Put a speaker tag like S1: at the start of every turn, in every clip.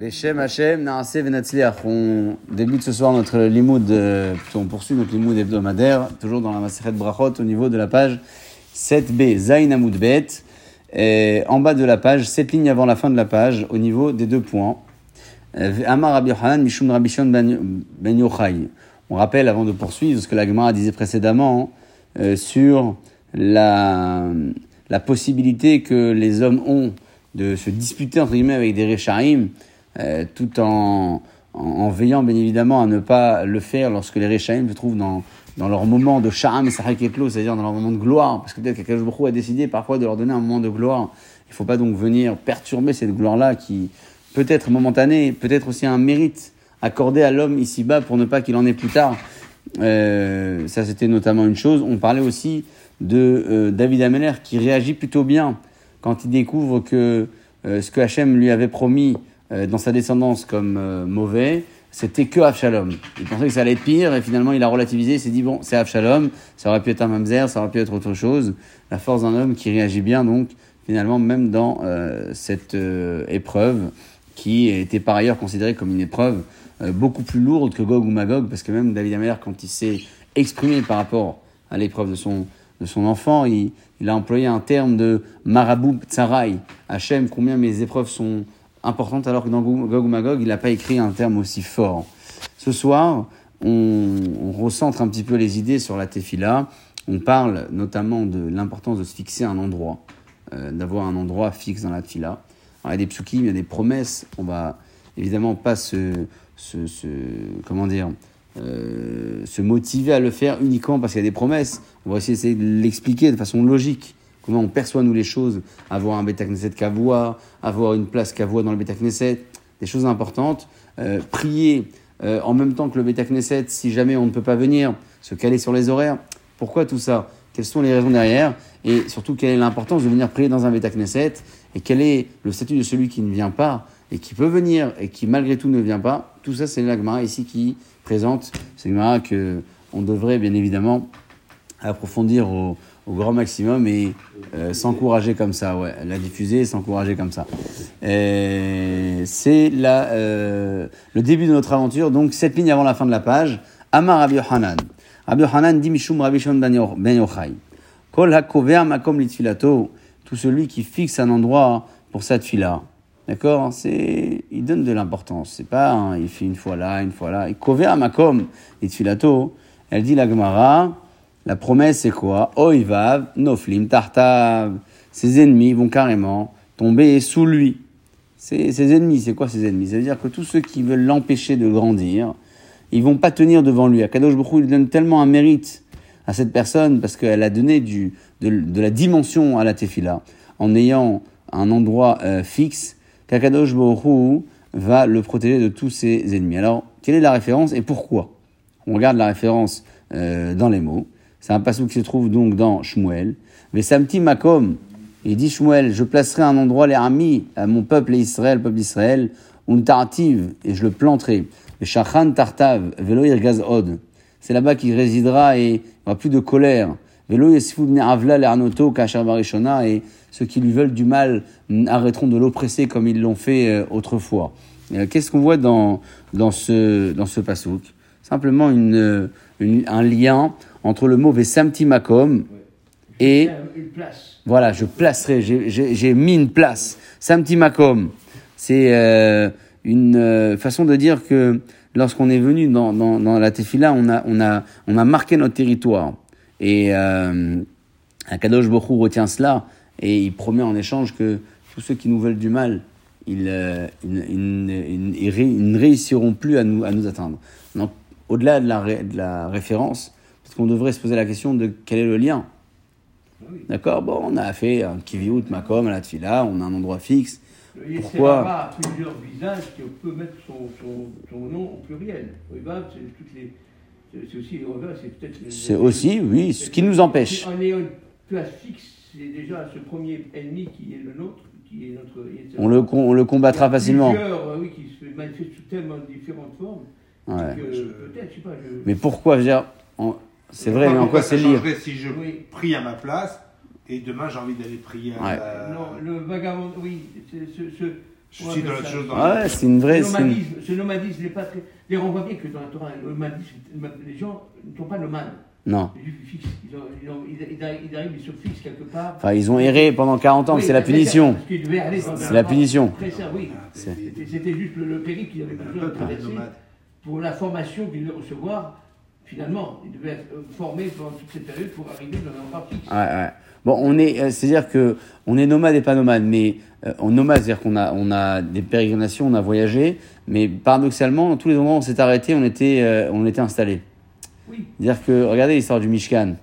S1: Beshem Hashem. On débute ce soir notre limoud, euh, on poursuit notre limoud hebdomadaire, toujours dans la Maseret Brachot, au niveau de la page 7b, Zain Amoud Bet. Et en bas de la page, 7 lignes avant la fin de la page, au niveau des deux points. Euh, Amar Rabbi Mishum Rabbi ben, ben Yochai. On rappelle, avant de poursuivre, ce que la Gemara disait précédemment euh, sur la, la possibilité que les hommes ont de se disputer entre guillemets avec des Rechaim, euh, tout en, veillant bien évidemment à ne pas le faire lorsque les Rechaim se trouvent dans, dans leur moment de Sha'am et c'est-à-dire dans leur moment de gloire, parce que peut-être qu'Akadosh Baruch a décidé parfois de leur donner un moment de gloire. Il ne faut pas donc venir perturber cette gloire-là qui peut être momentanée, peut-être aussi un mérite accordé à l'homme ici-bas pour ne pas qu'il en ait plus tard. Euh, ça, c'était notamment une chose. On parlait aussi de euh, David Ameller qui réagit plutôt bien quand il découvre que ce que Hachem lui avait promis dans sa descendance comme euh, mauvais, c'était que Avshalom. Il pensait que ça allait être pire et finalement il a relativisé, il s'est dit bon, c'est Avshalom, ça aurait pu être un mamzer, ça aurait pu être autre chose. La force d'un homme qui réagit bien donc finalement même dans euh, cette euh, épreuve qui était par ailleurs considérée comme une épreuve euh, beaucoup plus lourde que Gog ou Magog parce que même David Ameller quand il s'est exprimé par rapport à l'épreuve de son de son enfant, il, il a employé un terme de marabout tsarai. Hachem, combien mes épreuves sont importante, alors que dans Gog Magog, il n'a pas écrit un terme aussi fort. Ce soir, on, recentre un petit peu les idées sur la tefila. On parle notamment de l'importance de se fixer un endroit, euh, d'avoir un endroit fixe dans la tefila. Il y a des psukim, il y a des promesses. On va évidemment pas se, comment dire, euh, se motiver à le faire uniquement parce qu'il y a des promesses. On va aussi essayer de l'expliquer de façon logique comment on perçoit nous les choses, avoir un Beta Knesset Kavoua, avoir une place Kavoua dans le Beta Knesset, des choses importantes. Euh, prier euh, en même temps que le Beta Knesset, si jamais on ne peut pas venir, se caler sur les horaires. Pourquoi tout ça? Quelles sont les raisons derrière? Et surtout, quelle est l'importance de venir prier dans un Beta Knesset? Et quel est le statut de celui qui ne vient pas et qui peut venir et qui malgré tout ne vient pas? Tout ça, c'est l'Agmara ici qui présente. C'est l'Agmara que on devrait bien évidemment approfondir au grand maximum et euh, s'encourager comme ça, ouais, la diffuser s'encourager comme ça. C'est euh, le début de notre aventure, donc cette ligne avant la fin de la page. Amar Rabbi Yohanan. Rabbi Yohanan dit Mishum Rabbi Shon ben Yochai. Kol hakover. Tout celui qui fixe un endroit pour sa tfila. D'accord C'est, il donne de l'importance. C'est pas, hein, il fait une fois là, une fois là. Et kover makom litfilato. Elle dit la Gemara. La promesse, c'est quoi? Oivav, Noflim, Tartav. Ses ennemis vont carrément tomber sous lui. C'est, ses ennemis, c'est quoi ses ennemis? C'est-à-dire que tous ceux qui veulent l'empêcher de grandir, ils vont pas tenir devant lui. Akadosh Baruch il donne tellement un mérite à cette personne parce qu'elle a donné de, la dimension à la tefila en ayant un endroit euh, fixe qu'Akadosh Baruch va le protéger de tous ses ennemis. Alors, quelle est la référence et pourquoi? On regarde la référence euh, dans les mots. C'est un passage qui se trouve donc dans Shmuel. Mais Samti Makom, il dit Shmuel, je placerai un endroit les amis à mon peuple Israël, peuple d'Israël, un tartiv, et je le planterai. Le Shachan Tartav, Velo Od. C'est là-bas qu'il résidera et il n'y aura plus de colère. Velo Yesifud Avla Barishona, et ceux qui lui veulent du mal arrêteront de l'oppresser comme ils l'ont fait euh, autrefois. Qu'est-ce qu'on voit dans, dans ce, dans ce pasouk? Simplement une, une, un lien entre le mot Vesamti Makom et. Voilà, je placerai, j'ai mis une place. Samti Makom, c'est euh, une euh, façon de dire que lorsqu'on est venu dans, dans, dans la Tefila, on a, on, a, on a marqué notre territoire. Et euh, Akadosh Bokhou retient cela et il promet en échange que tous ceux qui nous veulent du mal, ils, euh, ils, ils, ils, ne réussiront plus à nous, à nous atteindre. Donc, au-delà de la, de la référence, peut-être qu'on devrait se poser la question de quel est le lien. Oui. D'accord Bon, on a fait un kiviout makom à la tfila, on a un endroit fixe.
S2: Et Pourquoi là plusieurs visages qu'on peut mettre son, son, son, nom au pluriel. c'est aussi, c'est
S1: aussi, oui, ce qui nous empêche.
S2: En ayant une place fixe, c'est déjà ce premier ennemi qui est le nôtre. Qui est notre,
S1: on, le, on le combattra facilement.
S2: Plusieurs, oui, qui se manifestent sous tellement différentes formes.
S1: Ouais. Que, je, je sais pas, je... Mais pourquoi je veux dire, c'est vrai, mais en quoi c'est lire
S3: Si je oui. prie à ma place et demain j'ai envie d'aller prier à
S2: ouais. la... Non, le vagabond, oui, ce, ce,
S3: Je suis dans la chose dans
S1: Ouais, c'est une vraie.
S2: Ce
S1: une-
S2: nomadisme, ce nomadisme n'est pas très. D'ailleurs, on voit bien que dans la Torah, le nomadisme, les gens ne sont pas nomades.
S1: Non.
S2: Ils fixent. Ils, ont- ils ont- ils- ils arrivent, ils arrivent, ils se fixent quelque part.
S1: Enfin, ils ont erré pendant 40 ans, mais
S2: Oui,
S1: c'est la punition. C'est la punition.
S2: Oui. C'était juste le, le périple qu'ils avaient besoin de traverser
S3: nomade.
S2: Pour la formation qu'ils devaient recevoir. Finalement, ils devaient être euh, formés pendant toute cette période pour arriver dans un endroit fixe.
S1: Ouais, ouais. Bon, on est, euh, c'est-à-dire que on est nomade et pas nomade, mais euh, en nomade, c'est-à-dire qu'on a, on a des pérégrinations, on a voyagé, mais paradoxalement, dans tous les endroits où on s'est arrêté, on était, euh, on était installé.
S2: Oui.
S1: C'est-à-dire que, regardez l'histoire du Mishkan.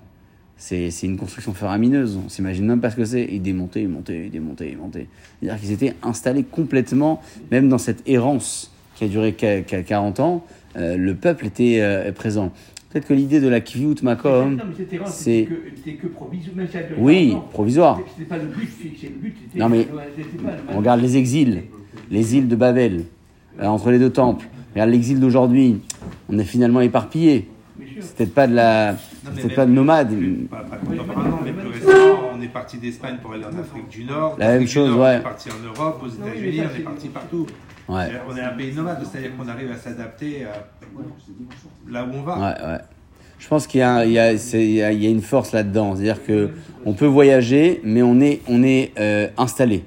S1: C'est, c'est une construction faramineuse. On s'imagine même pas ce que c'est. Ils démontaient, ils montaient, ils démontaient, ils montaient. C'est-à-dire qu'ils étaient installés complètement, même dans cette errance qui a duré qu- qu- 40 ans, euh, le peuple était euh, présent. Peut-être que l'idée de la Kviut Makom, c'est-
S2: c'était c'était
S1: oui,
S2: 40 ans,
S1: provisoire.
S2: C'était pas le but fixé. Le but, c'était.
S1: Non, mais
S2: c'était
S1: On regarde les exils, les îles de Babel, euh, entre les deux temples. Regarde l'exil d'aujourd'hui. On est finalement éparpillé. C'est peut-être pas de la, peut-être pas de nomade.
S3: plus- pas- pas contemporairement, mais plus récemment, on est parti d'Espagne pour aller en Afrique du Nord.
S1: La même chose,
S3: Nord,
S1: ouais.
S3: On est parti en Europe, aux États-Unis, on est parti partout.
S1: Ouais,
S3: On est un pays nomade, c'est-à-dire qu'on arrive à s'adapter euh, là où on va.
S1: ouais, ouais. Je pense qu'il y a, y y une force là-dedans. C'est-à-dire que on peut voyager, mais on est, on est euh, installé.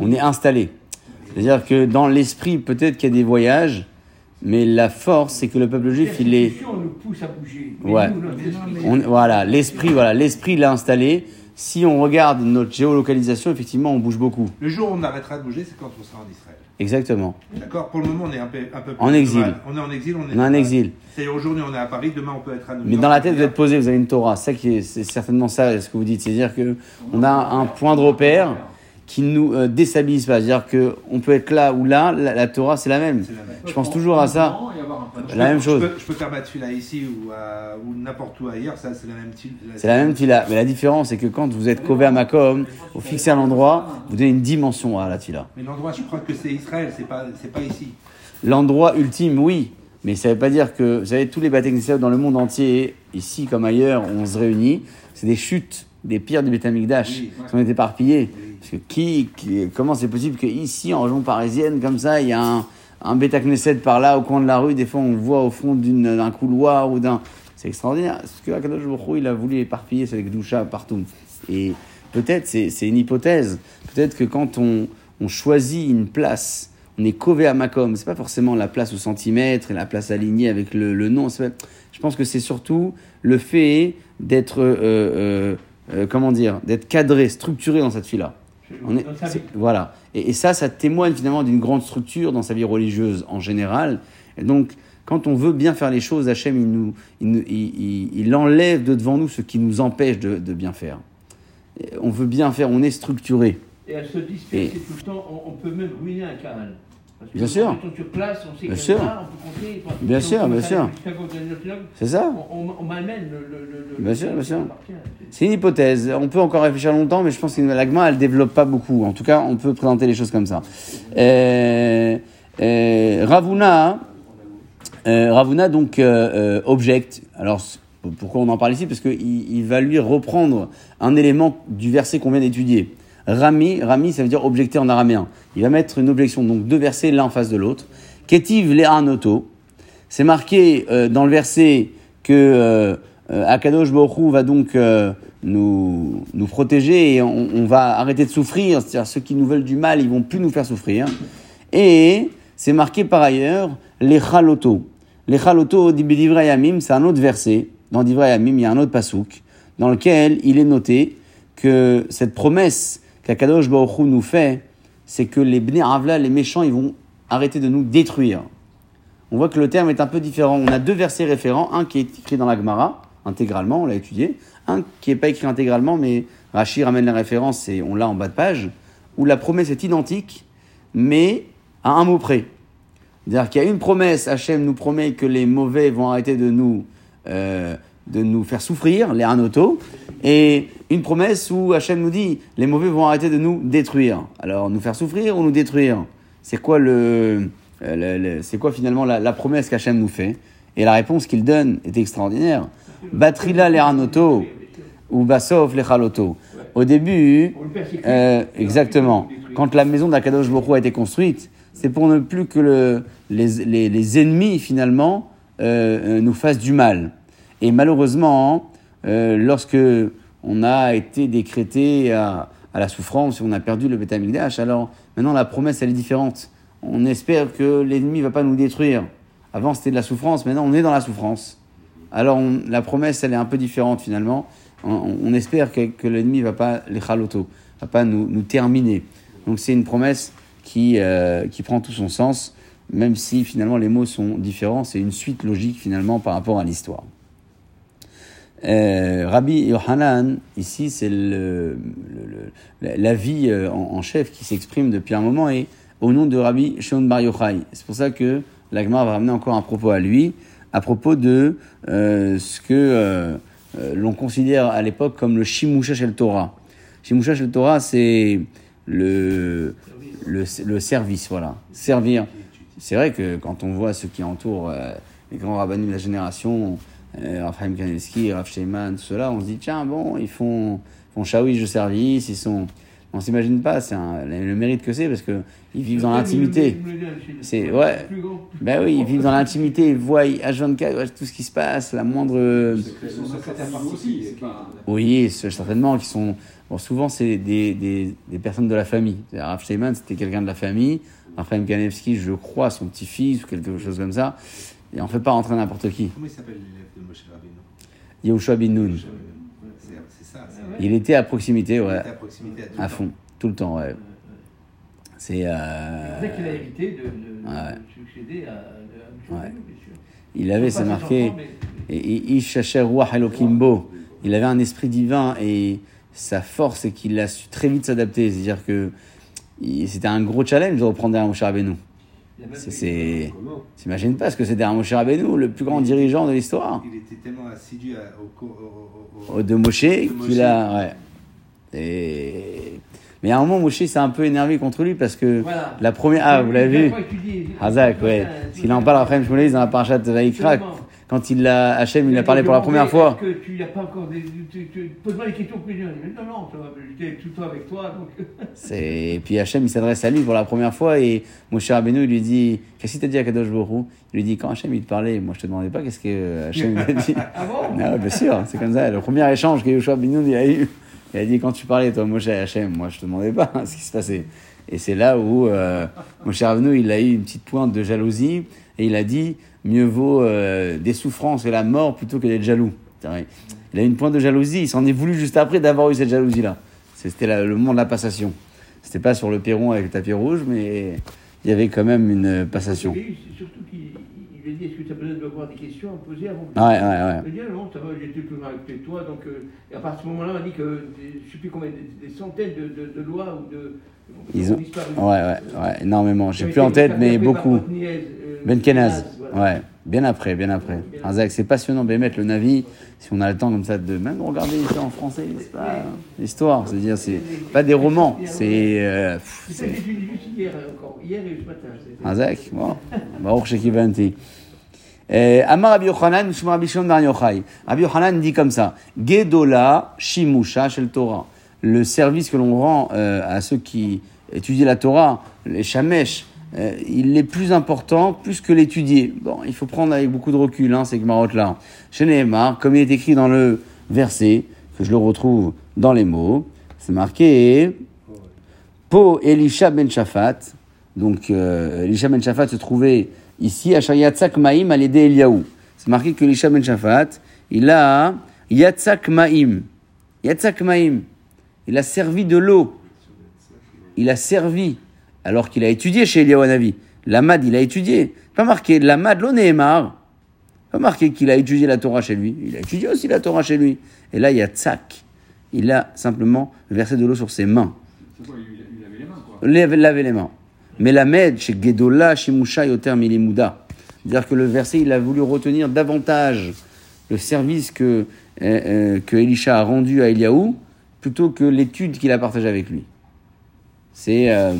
S1: On est installé. C'est-à-dire que dans l'esprit, peut-être qu'il y a des voyages, mais la force, c'est que le peuple juif, il est.
S2: Nous pousse à bouger.
S1: Ouais. On- voilà, l'esprit, voilà, l'esprit l'a installé. Si on regarde notre géolocalisation, effectivement, on bouge beaucoup.
S3: Le jour où on arrêtera de bouger, c'est quand on sera en Israël.
S1: Exactement.
S3: D'accord Pour le moment, on est un peu, un peu plus
S1: En exil.
S3: On est en exil. On est,
S1: On est en exil.
S3: C'est-à-dire aujourd'hui, on est à Paris, demain, on peut être à New
S1: Mais
S3: York.
S1: dans la tête, vous êtes posé, vous avez une Torah. Ça qui est, c'est certainement ça, ce que vous dites. C'est-à-dire que on a un point de repère qui ne nous euh, déstabilise pas. C'est-à-dire que on peut être là ou là. La, la Torah, c'est la même.
S3: C'est la même.
S1: Je pense toujours à ça. La même
S3: Je
S1: chose.
S3: peux, je peux faire ma là ici ou, à- ou n'importe où ailleurs, ça c'est la même type.
S1: C'est la même tila. Mais la différence, c'est que quand vous êtes cové à Makom, vous fixez un endroit, vous donnez une dimension à la tila.
S3: Mais l'endroit, je crois que c'est Israël, c'est pas, c'est pas ici.
S1: L'endroit ultime, oui. Mais ça veut pas dire que, vous savez, tous les bâtiments dans le monde entier, ici comme ailleurs, on se réunit. C'est des chutes, des pires du Betamikdash.
S3: Oui.
S1: Ils sont éparpillés.
S3: Oui.
S1: Parce que qui, qui- comment c'est possible qu'ici, en région parisienne, comme ça, il y a un, un Beta Knesset par là, au coin de la rue, des fois on voit au fond d'un couloir ou d'un. C'est extraordinaire. Parce que Akadosh Baruch il a voulu éparpiller cette Gdusha partout. Et peut-être, c'est une hypothèse, peut-être que quand on, choisit une place, on est cové à Macom, c'est pas forcément la place au centimètre et la place alignée avec le, nom. Je pense que c'est surtout le fait d'être, euh, euh, euh, comment dire, d'être cadré, structuré dans cette fille-là. On est, voilà. Et, et ça, ça témoigne finalement d'une grande structure dans sa vie religieuse en général. Et donc, quand on veut bien faire les choses, Hachem, il, nous, il, il, il- enlève de devant nous ce qui nous empêche de, de bien faire. Et on veut bien faire, on est structuré.
S2: Et à se disperser tout le temps, on, on peut même ruiner un canal.
S1: Bien sûr.
S2: on est sur place, on sait
S1: Bien sûr.
S2: y en a, on peut compter. enfin,
S1: Bien sûr, bien sûr. C'est ça
S2: On, on, on malmène le, le, le, le-
S1: Bien sûr, bien sûr. C'est une hypothèse. On peut encore réfléchir longtemps, mais je pense que l'agma, elle développe pas beaucoup. En tout cas, on peut présenter les choses comme ça. Euh, euh, Ravuna, euh, Ravuna donc objecte. Alors pourquoi on en parle ici? Parce qu'il il va lui reprendre un élément du verset qu'on vient d'étudier. Rami, Rami, ça veut dire objecter en araméen. Il va mettre une objection, donc deux versets l'un en face de l'autre. Ketiv le anoto. C'est marqué euh, dans le verset que euh, Akadosh Hu va donc euh, nous, nous protéger et on, va arrêter de souffrir. C'est-à-dire ceux qui nous veulent du mal, ils vont plus nous faire souffrir. Et c'est marqué par ailleurs les chaloto. Les chaloto c'est un autre verset. Dans Divra Yamim, il y a un autre pasouk dans lequel il est noté que cette promesse qu'Akadosh Baruch Hu nous fait, c'est que les Bnei Avla, les méchants, ils vont arrêter de nous détruire. On voit que le terme est un peu différent. On a deux versets référents, un qui est écrit dans la Gemara, intégralement, on l'a étudié, un qui n'est pas écrit intégralement, mais Rachid ramène la référence et on l'a en bas de page, où la promesse est identique, mais à un mot près. C'est-à-dire qu'il y a une promesse, Hachem nous promet que les mauvais vont arrêter de nous, euh, de nous faire souffrir, les anoto, et une promesse où Hachem nous dit les mauvais vont arrêter de nous détruire. Alors, nous faire souffrir ou nous détruire? C'est quoi le, euh, c'est quoi finalement la, promesse qu'Hachem nous fait? Et la réponse qu'il donne est extraordinaire. Batrila les anoto ou basov les chaloto. Au début, euh, exactement. Quand la maison d'Akadosh Hu a été construite, c'est pour ne plus que le, les, les, ennemis, finalement, euh, nous fassent du mal. Et malheureusement, lorsque on a été décrété à, la souffrance, on a perdu le Beth Amikdash, alors maintenant la promesse, elle est différente. On espère que l'ennemi ne va pas nous détruire. Avant, c'était de la souffrance, maintenant, on est dans la souffrance. Alors, la promesse, elle est un peu différente, finalement. On, espère que, que l'ennemi ne va pas, les chaloto, va pas nous, nous terminer. Donc, c'est une promesse qui, euh, qui prend tout son sens, même si, finalement, les mots sont différents. C'est une suite logique, finalement, par rapport à l'histoire. Euh, Rabbi Yohanan, ici, c'est le, le- le- la- la vie euh, en, chef qui s'exprime depuis un moment et au nom de Rabbi Shimon Bar Yochai. C'est pour ça que l'Agmar va ramener encore un propos à lui, à propos de euh, ce que euh, l'on considère à l'époque comme le Shimusha Shel Torah. Shimusha Shel Torah, c'est le, service, voilà. Servir. C'est vrai que quand on voit ceux qui entourent euh, les grands rabbins de la génération, Raphaël Kanelski, Rav Sheiman, tout cela, on se dit, tiens, bon, ils font, font shawish de service, ils sont... On s'imagine pas, c'est un- le mérite que c'est parce que ils vivent dans l'intimité. C'est- ouais. Ben oui, ils vivent dans l'intimité, ils voient H24, ouais, tout ce qui se passe, la moindre...
S3: Son secrétaire aussi, c'est pas.
S1: Oui, certainement, qui sont... Bon, souvent, c'est des, des, des personnes de la famille. Rav Steinman, c'était quelqu'un de la famille. Raphaël Kanevski, je crois, son petit-fils ou quelque chose comme ça. Et on ne fait pas rentrer n'importe qui.
S3: Comment il s'appelle l'élève de Moshe Rabbeinu?
S1: Yehoshua bin Nun.
S3: C'est ça. c'est-
S1: Il était à proximité,
S3: il
S1: ouais,
S3: était à proximité à tout
S1: à
S3: le temps.
S1: fond, tout le temps, ouais. C'est...
S2: C'est
S1: Euh...
S2: vrai qu'il a évité de, de- de
S1: Ouais.
S2: succéder à, à
S1: Ouais.
S2: bien sûr.
S1: Il avait, c'est marqué... Il avait un esprit divin et sa force, c'est qu'il a su très vite s'adapter. C'est-à-dire que il- c'était un gros challenge de reprendre derrière Moshe Rabbeinu. C'est-. T'imagines pas ce que c'est derrière Moshe Rabbeinu, le plus grand dirigeant de l'histoire.
S3: Il était tellement assidu à- au
S1: De Moshe, qu'il a... Ouais. Et... Mais à un moment, Moshe s'est un peu énervé contre lui parce que
S2: Voilà.
S1: la première... Ah, vous l'avez vu. Hazak, ouais. Parce qu'il en parle après, je me dans la parachat de Vaikra. Quand il a, Hachem, il a parlé pour la première fois.
S2: Est-ce que tu n'as pas encore des. Tu, tu, Pose-moi les questions plus. Mais non, non, j'étais tout le temps avec toi. Donc...
S1: Et puis Hachem, il s'adresse à lui pour la première fois et Moshe Rabbeinu, il lui dit Qu'est-ce qu'il t'a dit à Kadosh Borou Il lui dit Quand Hachem, il te parlait, moi je te demandais pas qu'est-ce que Hachem il a dit.
S2: Ah bon?
S1: Ah bien sûr, c'est comme ça. Le premier échange que Yoshua Binoun il a eu, il a dit Quand tu parlais, toi, Moshe Hachem, moi je te demandais pas ce qui se passait. Et c'est là où euh, Moshe Rabbeinu, il a eu une petite pointe de jalousie et il a dit Mieux vaut euh, des souffrances et la mort plutôt que d'être jaloux. Il a eu une pointe de jalousie, il s'en est voulu juste après d'avoir eu cette jalousie-là. C'était le moment de la passation. C'était pas sur le perron avec le tapis rouge, mais il y avait quand même une passation.
S2: Et surtout qu'il a dit Est-ce que tu as besoin d'avoir des questions à poser avant
S1: Ouais, ouais, ouais.
S2: Il a dit Ah non, ça va, j'étais plus mal que toi. Donc, euh, et à partir de ce moment-là, on a dit que je ne sais plus combien, des, des centaines de, de, de lois ou de.
S1: Ils ont-. Ouais, ouais, ouais, énormément. J'ai plus en tête, mais beaucoup.
S2: Euh,
S1: Ben Kenaz, ouais, bien après, bien après. C'est passionnant, Bémet, le Navi, si on a le temps comme ça de même de regarder l'histoire en français, c'est pas l'histoire, c'est-à-dire, c'est pas des romans, c'est. euh, un Zach, bon, Baruch Shekivanti. Euh, Amar Rabbi Yochanan, Shema Rabbi Shimon Bar Yochai. Rabbi Yochanan dit comme ça Gedola Shimusha Shel Torah. Le service que l'on rend euh, à ceux qui étudient la Torah, les Shamesh, euh, il est plus important plus que l'étudier. Bon, il faut prendre avec beaucoup de recul hein, ces Gmarot-là. Chez Nehemar, comme il est écrit dans le verset, que je le retrouve dans les mots, c'est marqué Po Elisha ben Shaphat. Donc, euh, Elisha ben Shaphat se trouvait ici à Yatzak Maïm à l'aider Eliaou. C'est marqué que Elisha ben Shaphat, il a Yatzak Maïm. Yatzak Maïm. Il a servi de l'eau. Il a servi, alors qu'il a étudié chez Eliaou Hanavi. L'Amad, il a étudié. Pas marqué l'Amad lo Nehemar. Pas marqué qu'il a étudié la Torah chez lui. Il a étudié aussi la Torah chez lui. Et là, il y a Tzak. Il a simplement versé de l'eau sur ses mains.
S4: Quoi, il, il avait les mains, quoi.
S1: Lave- laver les mains. Mais la med, chez Gedola, Shimusha, Yoter, Milimuda. C'est-à-dire que le verset, il a voulu retenir davantage le service que, euh, euh, que Elisha a rendu à Eliaou, plutôt que l'étude qu'il a partagée avec lui. C'est euh,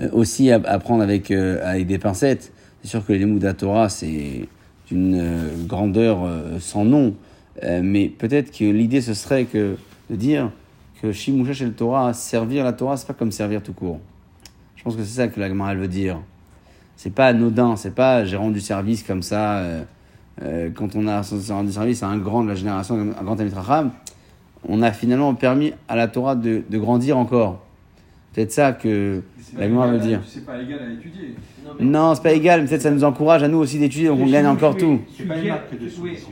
S1: euh, aussi à, à prendre avec, euh, avec des pincettes. C'est sûr que les Limuda Torah, c'est d'une grandeur sans nom. Mais peut-être que l'idée, ce serait que, de dire que Shimusha chez le Torah, servir la Torah, c'est pas comme servir tout court. Je pense que c'est ça que la Gemara veut dire. C'est pas anodin, c'est pas j'ai rendu service comme ça. quand on a rendu service à un grand de la génération, un grand Chacham, on a finalement permis à la Torah de, de grandir encore. Peut-être ça que
S4: C'est
S1: la Gemara veut
S4: égal à-
S1: dire.
S4: C'est pas égal à étudier.
S2: Non, mais-
S1: Non, c'est pas égal, mais peut-être ça nous encourage à nous aussi d'étudier, donc on gagne encore
S2: oui,
S1: tout.
S3: C'est pas une marque de soumission.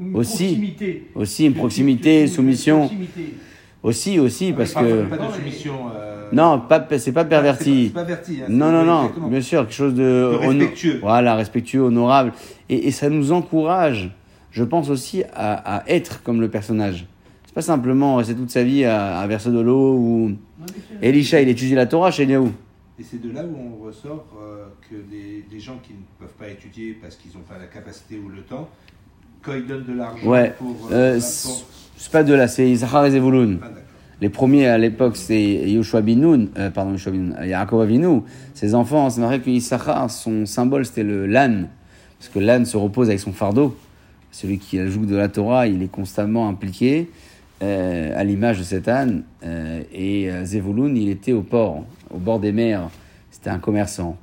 S2: une- une
S1: Aussi.
S2: proximité.
S1: Aussi une proximité,
S2: Une
S1: soumission.
S2: proximité.
S1: Aussi, aussi, parce
S3: Pas-
S1: que.
S3: Pas
S2: Non,
S3: de soumission. euh,
S1: Non, pas, c'est pas perverti.
S3: pas hein,
S1: Non, non, non,
S3: exactement.
S1: bien sûr, quelque chose de,
S3: respectueux.
S1: Voilà, respectueux, honorable. Et, et ça nous encourage, je pense aussi, à, à être comme le personnage. C'est pas simplement rester toute sa vie à, à verser de l'eau ou. Elisha, il étudie la Torah chez Eliaou.
S3: Et c'est de là où on ressort euh, que des, des gens qui ne peuvent pas étudier parce qu'ils n'ont pas la capacité ou le temps, quand ils donnent de l'argent
S1: Ouais,
S3: pour...
S1: euh,
S3: bah,
S1: c'est pas de là, c'est Zachar et Zevulun.
S3: Ah.
S1: Les premiers à l'époque, c'est Yoshua bin Nun, euh, pardon, Yoshua bin Nun, euh, Yaakov Avinu. Ses enfants, c'est marqué que Issachar, son symbole, c'était le l'âne. Parce que l'âne se repose avec son fardeau. Celui qui joue de la Torah, il est constamment impliqué, euh, à l'image de cet âne. Euh, et euh, Zevulun, il était au port, au bord des mers. C'était un commerçant.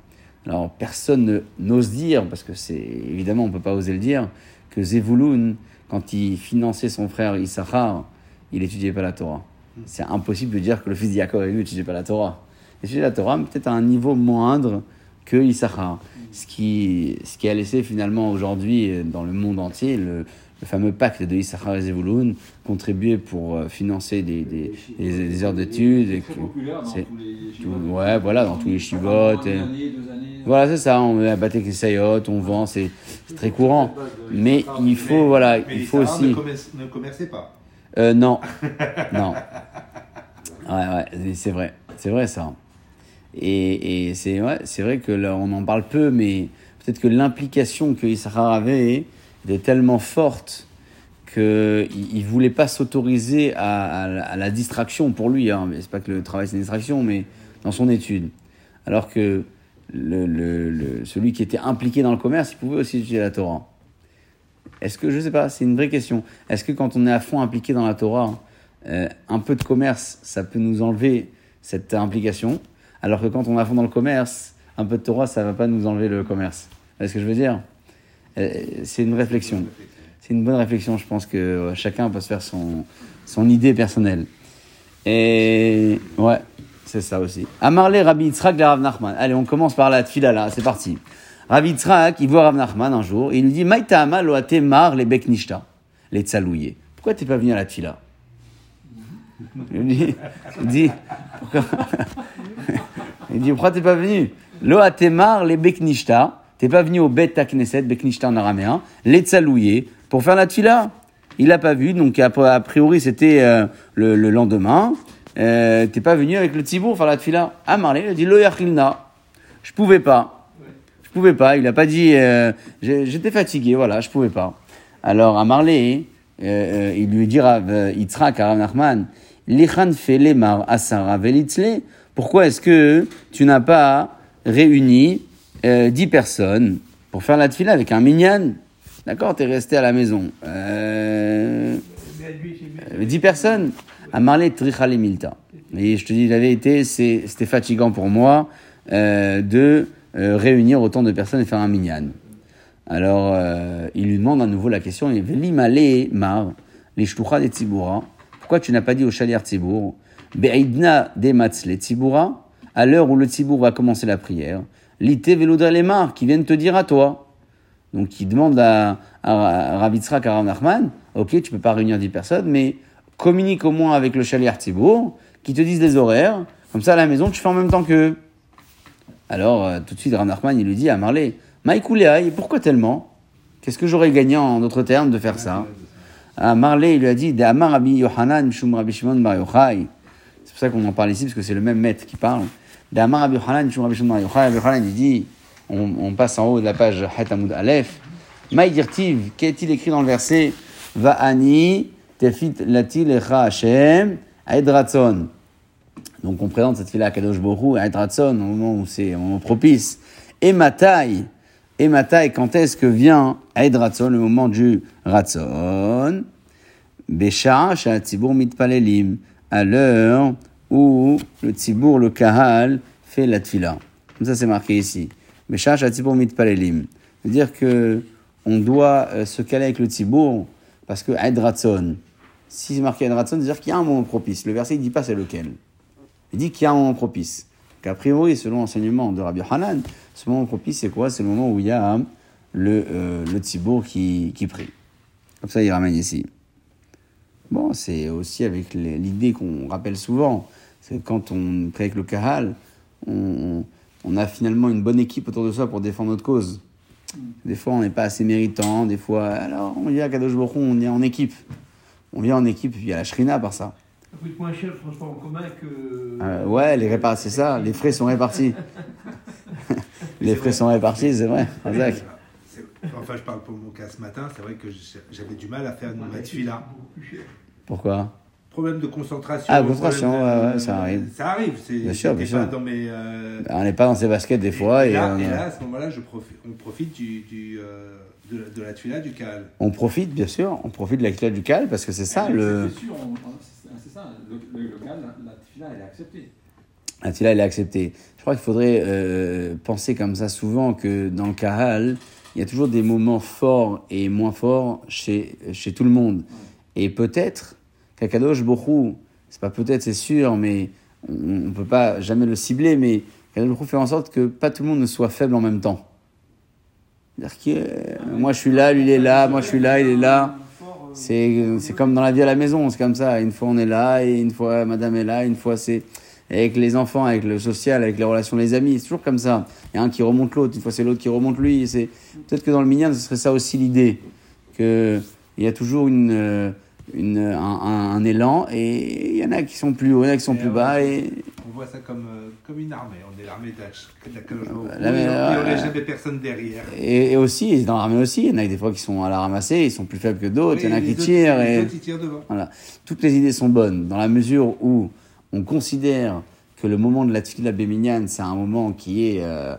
S1: Alors, personne ne- n'ose dire, parce que c'est évidemment, on ne peut pas oser le dire, que Zevulun, quand il finançait son frère Issachar, il étudiait pas la Torah. C'est impossible de dire que le fils d'Yaakov lui n'étudiait pas la Torah. Il étudiait la Torah, peut-être à un niveau moindre que Issachar. Ce qui, ce qui a laissé finalement aujourd'hui dans le monde entier le, le fameux pacte de Issachar et Zevulun contribuer pour euh, financer des, des, des- des heures d'études.
S4: C'est très
S1: que-
S4: populaire dans
S1: c'est-
S4: tous les
S1: tout-
S4: chivotes.
S1: ouais, voilà, dans tous les chivotes.
S4: Années.
S1: Voilà, c'est ça, on met à saillotes, on vend, c'est très courant. Mais il faut, voilà, il faut aussi.
S3: Ne, commerce- ne commerçaient pas.
S1: Euh, non. non. Ouais, ouais, c'est vrai. C'est vrai ça. Et, et c'est ouais, c'est vrai que là, on en parle peu, mais peut-être que l'implication que Issachar avait était tellement forte qu'il ne voulait pas s'autoriser à, la- distraction pour lui. Hein. C'est pas que le travail c'est une distraction, mais dans son étude. Alors que celui qui était impliqué dans le commerce, il pouvait aussi étudier la Torah. Est-ce que, je sais pas, c'est une vraie question. Est-ce que quand on est à fond impliqué dans la Torah, euh, un peu de commerce, ça peut nous enlever cette implication, alors que quand on est à fond dans le commerce, un peu de Torah, ça va pas nous enlever le commerce. Est ce que je veux dire? C'est une réflexion. C'est une bonne réflexion. Je pense que euh, chacun peut se faire son, son idée personnelle. Et ouais, c'est ça aussi. Amarle Rabbi Yitzhak le Rav Nachman. Allez, on commence par la tfila là, c'est parti. Rabbi Yitzhak, il voit Rav Nachman un jour il lui dit Maïta Amal mar les beknishta, les tsalouillés. Pourquoi t'es pas venu à la tfila? Il lui dit, pourquoi? Il dit pourquoi t'es pas venu? Loate mar les beknishta, t'es pas venu au Bet Knesset, beknishta en araméen, les pour faire la tfila il l'a pas vu, donc a, priori c'était euh, le, le lendemain. Euh, T'es pas venu avec le tzibour faire la tfila Ah, Marley, il a dit lo yachilna. Je pouvais pas. Je pouvais pas. Il a pas dit. euh, J'étais fatigué, voilà, je pouvais pas. Alors à Marley, euh, euh, il lui dit Rav euh, Yitzhak Rav Nachman, Lichan felemar asara velitzle. Pourquoi est-ce que tu n'as pas réuni euh, dix personnes pour faire la tfila avec un minyan D'accord, t'es resté à la maison. Euh,
S2: Mais lui, c'est-
S1: euh, 10 personnes à Marley Trichale Milta. Et je te dis la vérité, c'était fatigant pour moi euh, de euh, réunir autant de personnes et faire un minyan. Alors, il lui demande à nouveau la question, il dit, Male mar, les shtucha des tzibura, pourquoi tu n'as pas dit au chalier tzibour, Be'idna des matzle tzibura, à l'heure où le tzibour va commencer la prière, l'ite velodra les mar, qui viennent te dire à toi. Donc il demande à, à, à Rav Yitzhak, à Rav Nachman, ok, tu peux pas réunir 10 personnes, mais communique au moins avec le chalier Tzibour, qui te disent les horaires, comme ça à la maison tu fais en même temps qu'eux. Alors euh, tout de suite Rav Nachman il lui dit à Marley, Maïkouléaï, pourquoi tellement? Qu'est-ce que j'aurais gagné en d'autres termes de faire ça? À Marley il lui a dit, Yohanan Mishum Rabbi Shimon. C'est pour ça qu'on en parle ici, parce que c'est le même maître qui parle. De Amar Rabbi il dit, on, passe en haut de la page Hatamud Aleph. Maïdirtiv, qu'est-il écrit dans le verset Va'ani tefit lati lecha Hashem aedratson. Donc on présente cette fille-là à Kadosh Borou, à au moment où c'est propice. Et Matai, et Matai, quand est-ce que vient Edratson, le moment du Ratson Besha, Shatzibur mitpalelim, à l'heure où le tzibour, le kahal, fait la tfila. Comme ça, c'est marqué ici. Meshash tzibour mitpalelim. C'est-à-dire que on doit euh, se caler avec le tzibour parce que Aed Ratson, si c'est marqué Aed Ratson, c'est-à-dire qu'il y a un moment propice. Le verset, il dit pas c'est lequel. Il dit qu'il y a un moment propice. Qu'a priori, selon l'enseignement de Rabbi Hanan, ce moment propice, c'est quoi? C'est le moment où il y a le, euh, qui, qui prie. Comme ça, il ramène ici. Bon, c'est aussi avec l'idée qu'on rappelle souvent, quand on prie avec le Kahal, on, on a finalement une bonne équipe autour de soi pour défendre notre cause. Des fois, on n'est pas assez méritant, des fois, alors on vient à Kadosh Baruch on est en équipe. On vient en équipe, puis il y a la Shrina par ça.
S2: Ça coûte moins cher le transport en commun que.
S1: Euh, ouais, les répar- c'est ça, les frais sont répartis. les frais sont répartis, c'est vrai.
S3: C'est- Enfin, je parle pour mon cas ce matin, c'est vrai que j'avais du mal à faire
S2: Ouais, c'est beaucoup plus cher.
S1: Pourquoi?
S3: Problème de concentration.
S1: Ah, concentration,
S3: problème de-
S1: ouais, ouais, ça arrive.
S3: Ça arrive, c'est
S1: Bien sûr, bien sûr.
S3: dans mes. euh,
S1: On n'est pas dans ses baskets des fois
S3: et,
S1: et,
S3: là,
S1: on,
S3: et
S1: a-
S3: là, à ce moment-là, je on profite du, du, euh, de, la- de la du Kaal.
S1: on profite, bien sûr, on profite de la clé du cal parce que c'est ça le.
S4: C'est sûr, c'est ça, le, le local, la, la elle est acceptée.
S1: Ah, celui-là, il est accepté. Je crois qu'il faudrait euh, penser comme ça souvent que dans le Kahal, il y a toujours des moments forts et moins forts chez, chez tout le monde. Et peut-être qu'Akadosh Borou, c'est pas peut-être, c'est sûr, mais on ne peut pas jamais le cibler, mais Akadosh Borou fait en sorte que pas tout le monde ne soit faible en même temps. C'est-à-dire que euh, moi je suis là, lui il est là, moi je suis là, il est là. C'est comme dans la vie à la maison, c'est comme ça. Une fois on est là, et une fois madame est là, une fois c'est avec les enfants, avec le social, avec les relations les amis. C'est toujours comme ça. Il y a un qui remonte l'autre, une fois c'est l'autre qui remonte lui. Peut-être que dans le minyan, ce serait ça aussi l'idée. Qu'il y a toujours une, euh, une, un, un- un élan, et il y en a qui sont plus hauts, il y en a qui sont
S3: Et
S1: plus bas. Et...
S3: On voit ça comme, euh, comme une armée. On est l'armée Hu,
S1: la-
S3: jamais personne derrière.
S1: Et, et aussi, dans l'armée aussi, il y en a des fois qui sont à la ramasser, ils sont plus faibles que d'autres, il y en a qui
S3: autres-
S1: tirent. Et...
S3: autres, ils tirent devant.
S1: Voilà. Toutes les idées sont bonnes, dans la mesure où on considère que le moment de la tefila béminiane, c'est un moment qui est euh,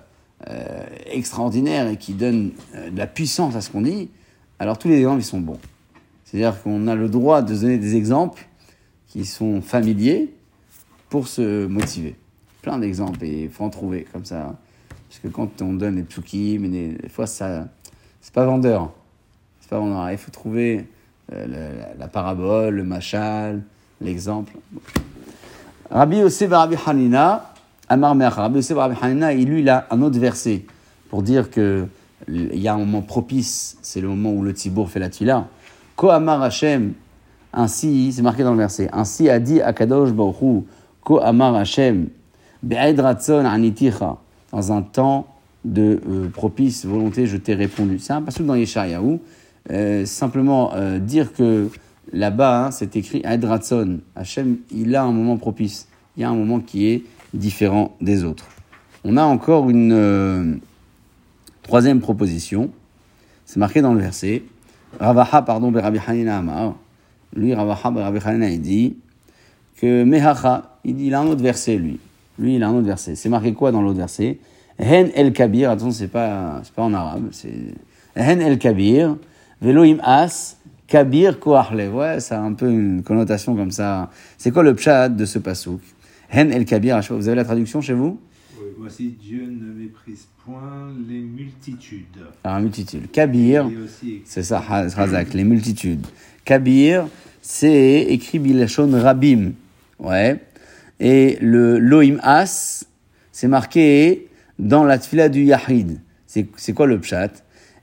S1: euh, extraordinaire et qui donne euh, de la puissance à ce qu'on dit, alors tous les exemples, ils sont bons. C'est-à-dire qu'on a le droit de donner des exemples qui sont familiers pour se motiver. Plein d'exemples, et il faut en trouver comme ça. Parce que quand on donne des psukim, des, fois, ça, c'est pas vendeur. C'est pas vendeur. Il faut trouver euh, la, parabole, le machal, l'exemple. Rabbi Yosef bar Rabbi Hanina, Amar Meach, Rabbi Yosef bar Rabbi Hanina, il, lui, il a un autre verset pour dire que il y a un moment propice, c'est le moment où le tibour fait la tila. Ko Amar Hashem, ainsi, c'est marqué dans le verset, ainsi a dit Akadosh Baruch Hu, Ko Amar Hashem, Be'ed Aniticha, dans un temps de euh, propice volonté, je t'ai répondu. C'est un passage dans Yeshayahu. Euh, simplement euh, dire que là-bas, hein, c'est écrit Aed Ratzon. Hachem, il a un moment propice. Il y a un moment qui est différent des autres. On a encore une troisième proposition. C'est marqué dans le verset. Ravaha, pardon, Rabbi Hanina Amar. Lui, Ravaha, Rabbi Hanina, il dit que Mehacha, il, dit, il a un autre verset, lui. Lui, il a un autre verset. C'est marqué quoi dans l'autre verset? Hen el Kabir, attention, c'est pas, pas en arabe, c'est Hen el Kabir, Veloim As, Kabir Koahle. Ouais, ça a un peu une connotation comme ça. C'est quoi le pshat de ce pasouk Hen el Kabir, vous avez la traduction chez vous?
S3: Voici Dieu ne méprise point les multitudes.
S1: Alors, multitude. Kabir, c'est ça, Razak, les multitudes. Kabir, c'est écrit Bilashon Rabim. Ouais. Et le Loim As, c'est marqué dans la tfila du Yahid. C'est quoi le pshat?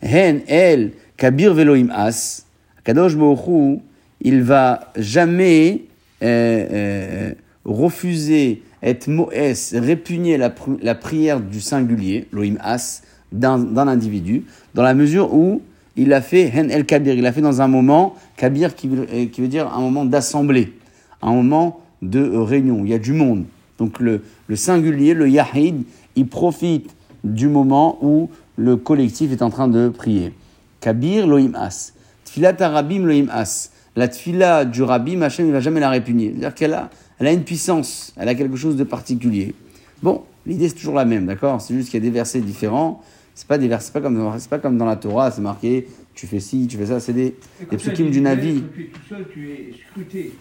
S1: Hen, El, Kabir Veloim As. Kadosh Baruch il va jamais euh, euh, refuser, être moès, répugner la, pr- la prière du singulier, Loim As, d'un individu, dans la mesure où il a fait Hen El Kabir, il a fait dans un moment, Kabir qui veut, euh, qui veut dire un moment d'assemblée, un moment de euh, réunion, il y a du monde. Donc le, singulier, le Yahid, il profite du moment où le collectif est en train de prier. Kabir Loim As. Tfilat Arabim Loim As. La tfila du Rabbi, Hachem ne va jamais la répugner. C'est-à-dire qu'elle a, elle a une puissance, elle a quelque chose de particulier. Bon, l'idée c'est toujours la même, d'accord? C'est juste qu'il y a des versets différents. C'est pas des versets, pas comme, dans- c'est pas comme dans la Torah, c'est marqué, tu fais ci, tu fais ça, c'est des, des psukim du Navi.
S2: Quand tu es tout seul, tu es scruté.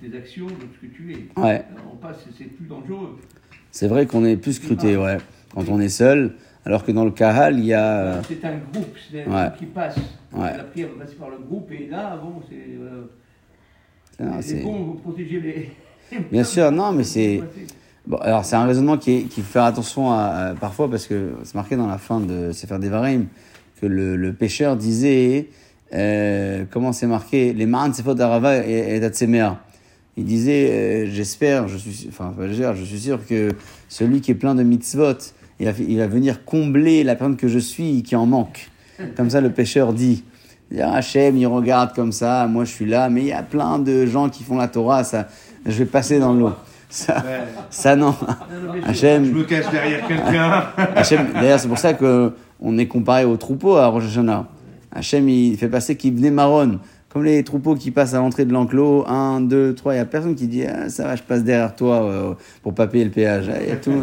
S2: tes actions, dans ce que tu es.
S1: Ouais.
S2: On passe, c'est plus dangereux.
S1: C'est vrai qu'on est plus scruté, ouais. Quand on est seul, alors que dans le Kahal, il y a. euh,
S2: C'est un groupe, c'est un
S1: Ouais.
S2: groupe qui passe.
S1: Ouais.
S2: La prière va passer par le groupe, et là, bon, c'est. euh,
S1: ah,
S2: c'est
S1: c'est-
S2: bon, vous protégez les.
S1: Bien sûr, non, mais c'est- Bon, alors c'est un raisonnement qui est- qu'il faut faire attention à, parfois parce que c'est marqué dans la fin de Sefer Devarim que le, le pêcheur disait euh, comment c'est marqué? Les marans sefot arava et et. Il disait euh, j'espère je suis enfin je suis sûr que celui qui est plein de mitzvot il va, il va venir combler la personne que je suis qui en manque. Comme ça le pêcheur dit. Dit, Hachem, il regarde comme ça, moi je suis là, mais il y a plein de gens qui font la Torah, ça, je vais passer dans l'eau. Ça,
S3: Ouais.
S1: ça non.
S3: Je
S1: Hachem,
S3: me cache derrière quelqu'un.
S1: Hachem d'ailleurs, c'est pour ça que on est comparé au troupeau à Rosh Hashanah. Hachem, il fait passer qui venait marron. Comme les troupeaux qui passent à l'entrée de l'enclos, un, deux, trois, il n'y a personne qui dit ah, ça va, je passe derrière toi euh, pour pas payer le péage. Il y a tout.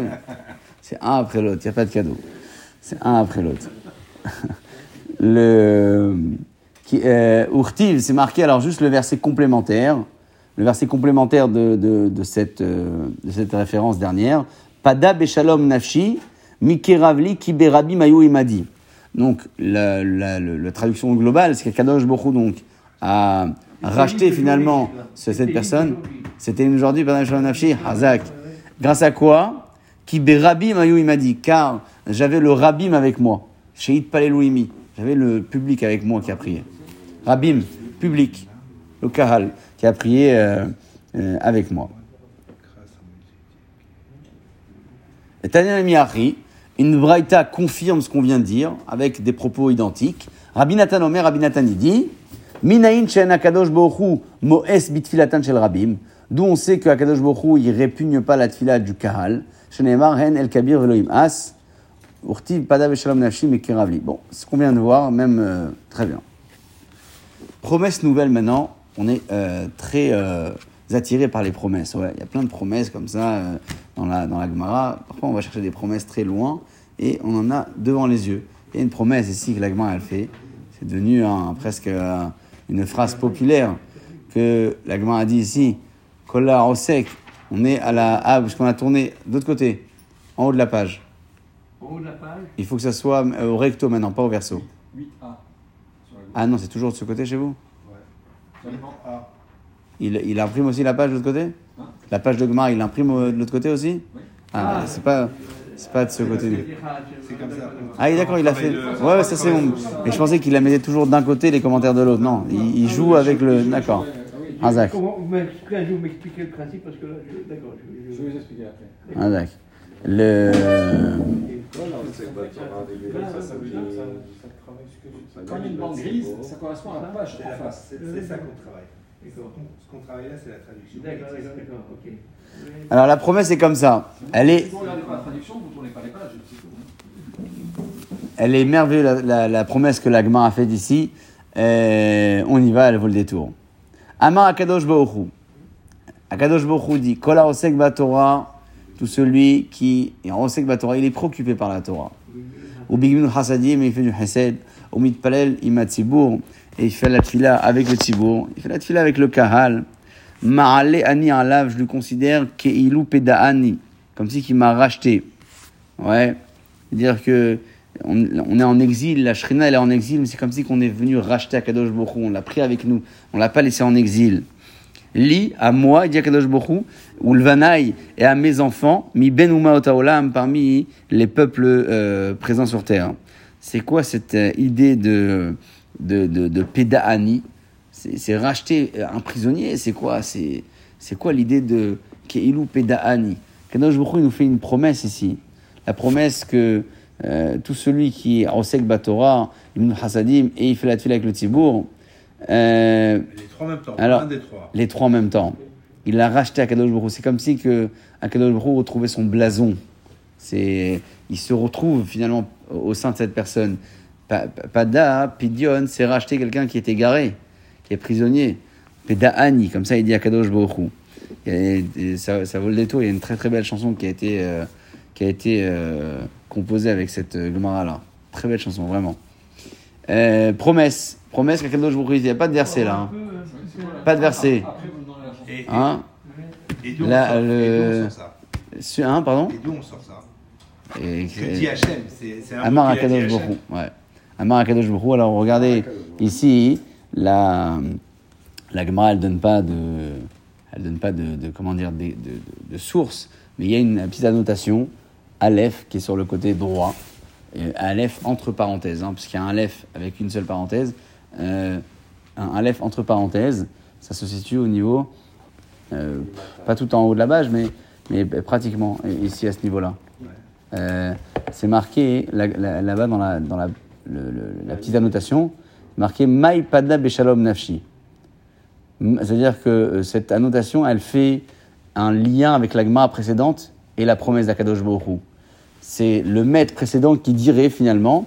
S1: C'est un après l'autre, il n'y a pas de cadeau. C'est un après l'autre. le qui, euh, c'est marqué alors juste le verset complémentaire, le verset complémentaire de, de, de cette, euh, de cette référence dernière. Pada beshalom nafshi, mikeravli kiberabi mayu imadi. Donc la, la, le- la traduction globale, c'est que Kadosh Bokhu donc a racheté finalement ce- cette personne. C'était une aujourd'hui, Pada beshalom nafshi, Hazak. Grâce à quoi? Kiberabi mayu imadi, car j'avais le rabim avec moi. Sheit Palelouimi. J'avais le public avec moi qui a prié. Rabim, public, le Kahal, qui a prié euh, euh, avec moi. Et Tanya Miachi, une braïta confirme ce qu'on vient de dire, avec des propos identiques. Rabbi Nathan Omer, Rabbi Nathan dit, Minaïn shen akadosh bohu moes bitfilatan shel rabim, d'où on sait que akadosh bohu il répugne pas la tfila du kahal, shenemar hen el kabir veloim as, urtiv pada veshalom nafshi mekiravli. Bon, ce qu'on vient de voir, même euh, très bien. Promesse nouvelle maintenant, on est euh, très euh, attiré par les promesses. Ouais, il y a plein de promesses comme ça euh, dans la dans la Gemara. Parfois, on va chercher des promesses très loin et on en a devant les yeux. Il y a une promesse ici que la Gemara elle fait. C'est devenu un- presque une phrase populaire que la Gemara a dit ici. Kola Osek, on est à la ah, parce qu'on a tourné de l'autre côté, en haut de la page.
S2: En haut de la page,
S1: Il faut que ça soit au recto maintenant, pas au verso.
S4: 8A. Sur la gauche.
S1: Ah non, c'est toujours de ce côté chez vous? Il, il imprime aussi la page de l'autre côté
S4: Hein
S1: La page de Gmar, il imprime de l'autre côté aussi
S4: Oui.
S1: Ah, c'est pas, c'est pas de ce côté.
S3: Comme ça.
S1: Ah d'accord, il a fait. Ouais, ça c'est bon. Mais je pensais qu'il la mettait toujours d'un côté, les commentaires de l'autre. Non, il, il joue avec le. D'accord.
S4: Ah.
S2: Comment vous m'expliquez le principe parce que là, d'accord. je-
S4: vais vous expliquer après.
S1: Ah, d'accord. Le.
S4: A une bande grise, ça correspond à la page en face.
S3: C'est ça qu'on travaille. Ce qu'on travaille là, c'est la traduction.
S2: D'accord, d'accord, d'accord, ok.
S1: Alors la promesse est comme ça. Elle est,
S4: hein.
S1: elle est merveilleuse la, la- la promesse que l'Agma a faite ici. Euh, on y va, elle vaut le détour. Amar Akadosh Baruchu. Akadosh Baruchu dit Kola Osek Torah, tout celui qui est en Osek Torah, il est préoccupé par la Torah. Ou Bigminu Hasadim, il fait du Hesed. Ou Mitpalel, Ima Tzibour, et il fait la tfila avec le Tzibour. Il fait la tfila avec le Kahal. Ma'ale Ani Alav, je le considère Keilu Peda'ani, comme si qu'il m'a racheté. Ouais. C'est-à-dire que on, est en exil, la Shrina elle est en exil, mais c'est comme si qu'on est venu racheter Akadosh Hu, on l'a pris avec nous, on l'a pas laissé en exil. Li, à moi, il dit Akadosh Baruch Hu, ou le Vanaï, et à mes enfants, mi ben otaolam, parmi les peuples euh, présents sur terre. C'est quoi cette euh, idée de, de, de, de Pédaani C'est racheter euh, un prisonnier, c'est quoi? C'est c'est quoi l'idée de Keilu Pédaani Akadosh Baruch nous fait une promesse ici. La promesse que euh, tout celui qui est Osek Batora, Ibn Hasadim, et il fait la tuile avec le Tibour, euh,
S3: Les trois en même temps.
S1: Alors-
S3: un des trois.
S1: les trois en même temps. Il l'a racheté à Kadosh Baruch. C'est comme si que Kadosh Baruch retrouvait son blason. C'est, il se retrouve finalement au sein de cette personne. Pa- pa- Pada, Pidion, c'est racheter quelqu'un qui est égaré, qui est prisonnier. Peda'ani, comme ça il dit à Kadosh Baruch ça, ça vaut le détour. Il y a une très très belle chanson qui a été, euh, qui a été euh, composée avec cette euh, Gemara là. Très belle chanson, vraiment. Promesse. Promesse qu'à Kadosh Baruch. Il n'y a pas de verset là. hein. Pas de verset.
S3: Et, et-
S1: Hein
S3: et d'où on,
S1: le-
S3: on sort ça
S1: Hein, pardon
S3: Et d'où on sort ça
S1: Et-
S3: Que dit Hachem C'est un mot
S1: Amar Akadosh. Borou. Ouais. Amar Akadosh Borou. Alors regardez, ici, la, la Gemara, elle donne pas de, elle donne pas de, de- comment dire, de, de, de- de source, mais il y a une petite annotation, Aleph, qui est sur le côté droit. Aleph entre parenthèses, hein, puisqu'il y a un Aleph avec une seule parenthèse. Euh, un Aleph entre parenthèses, ça se situe au niveau, euh, pas tout en haut de la page, mais, mais pratiquement ici à ce niveau-là. Euh, c'est marqué là- là- là-bas dans, la, dans la, le- le- la petite annotation, marqué Mai Pada Beshalom Nafshi. C'est-à-dire que euh, cette annotation, elle fait un lien avec la Gemara précédente et la promesse d'Akadosh Hu. C'est le maître précédent qui dirait finalement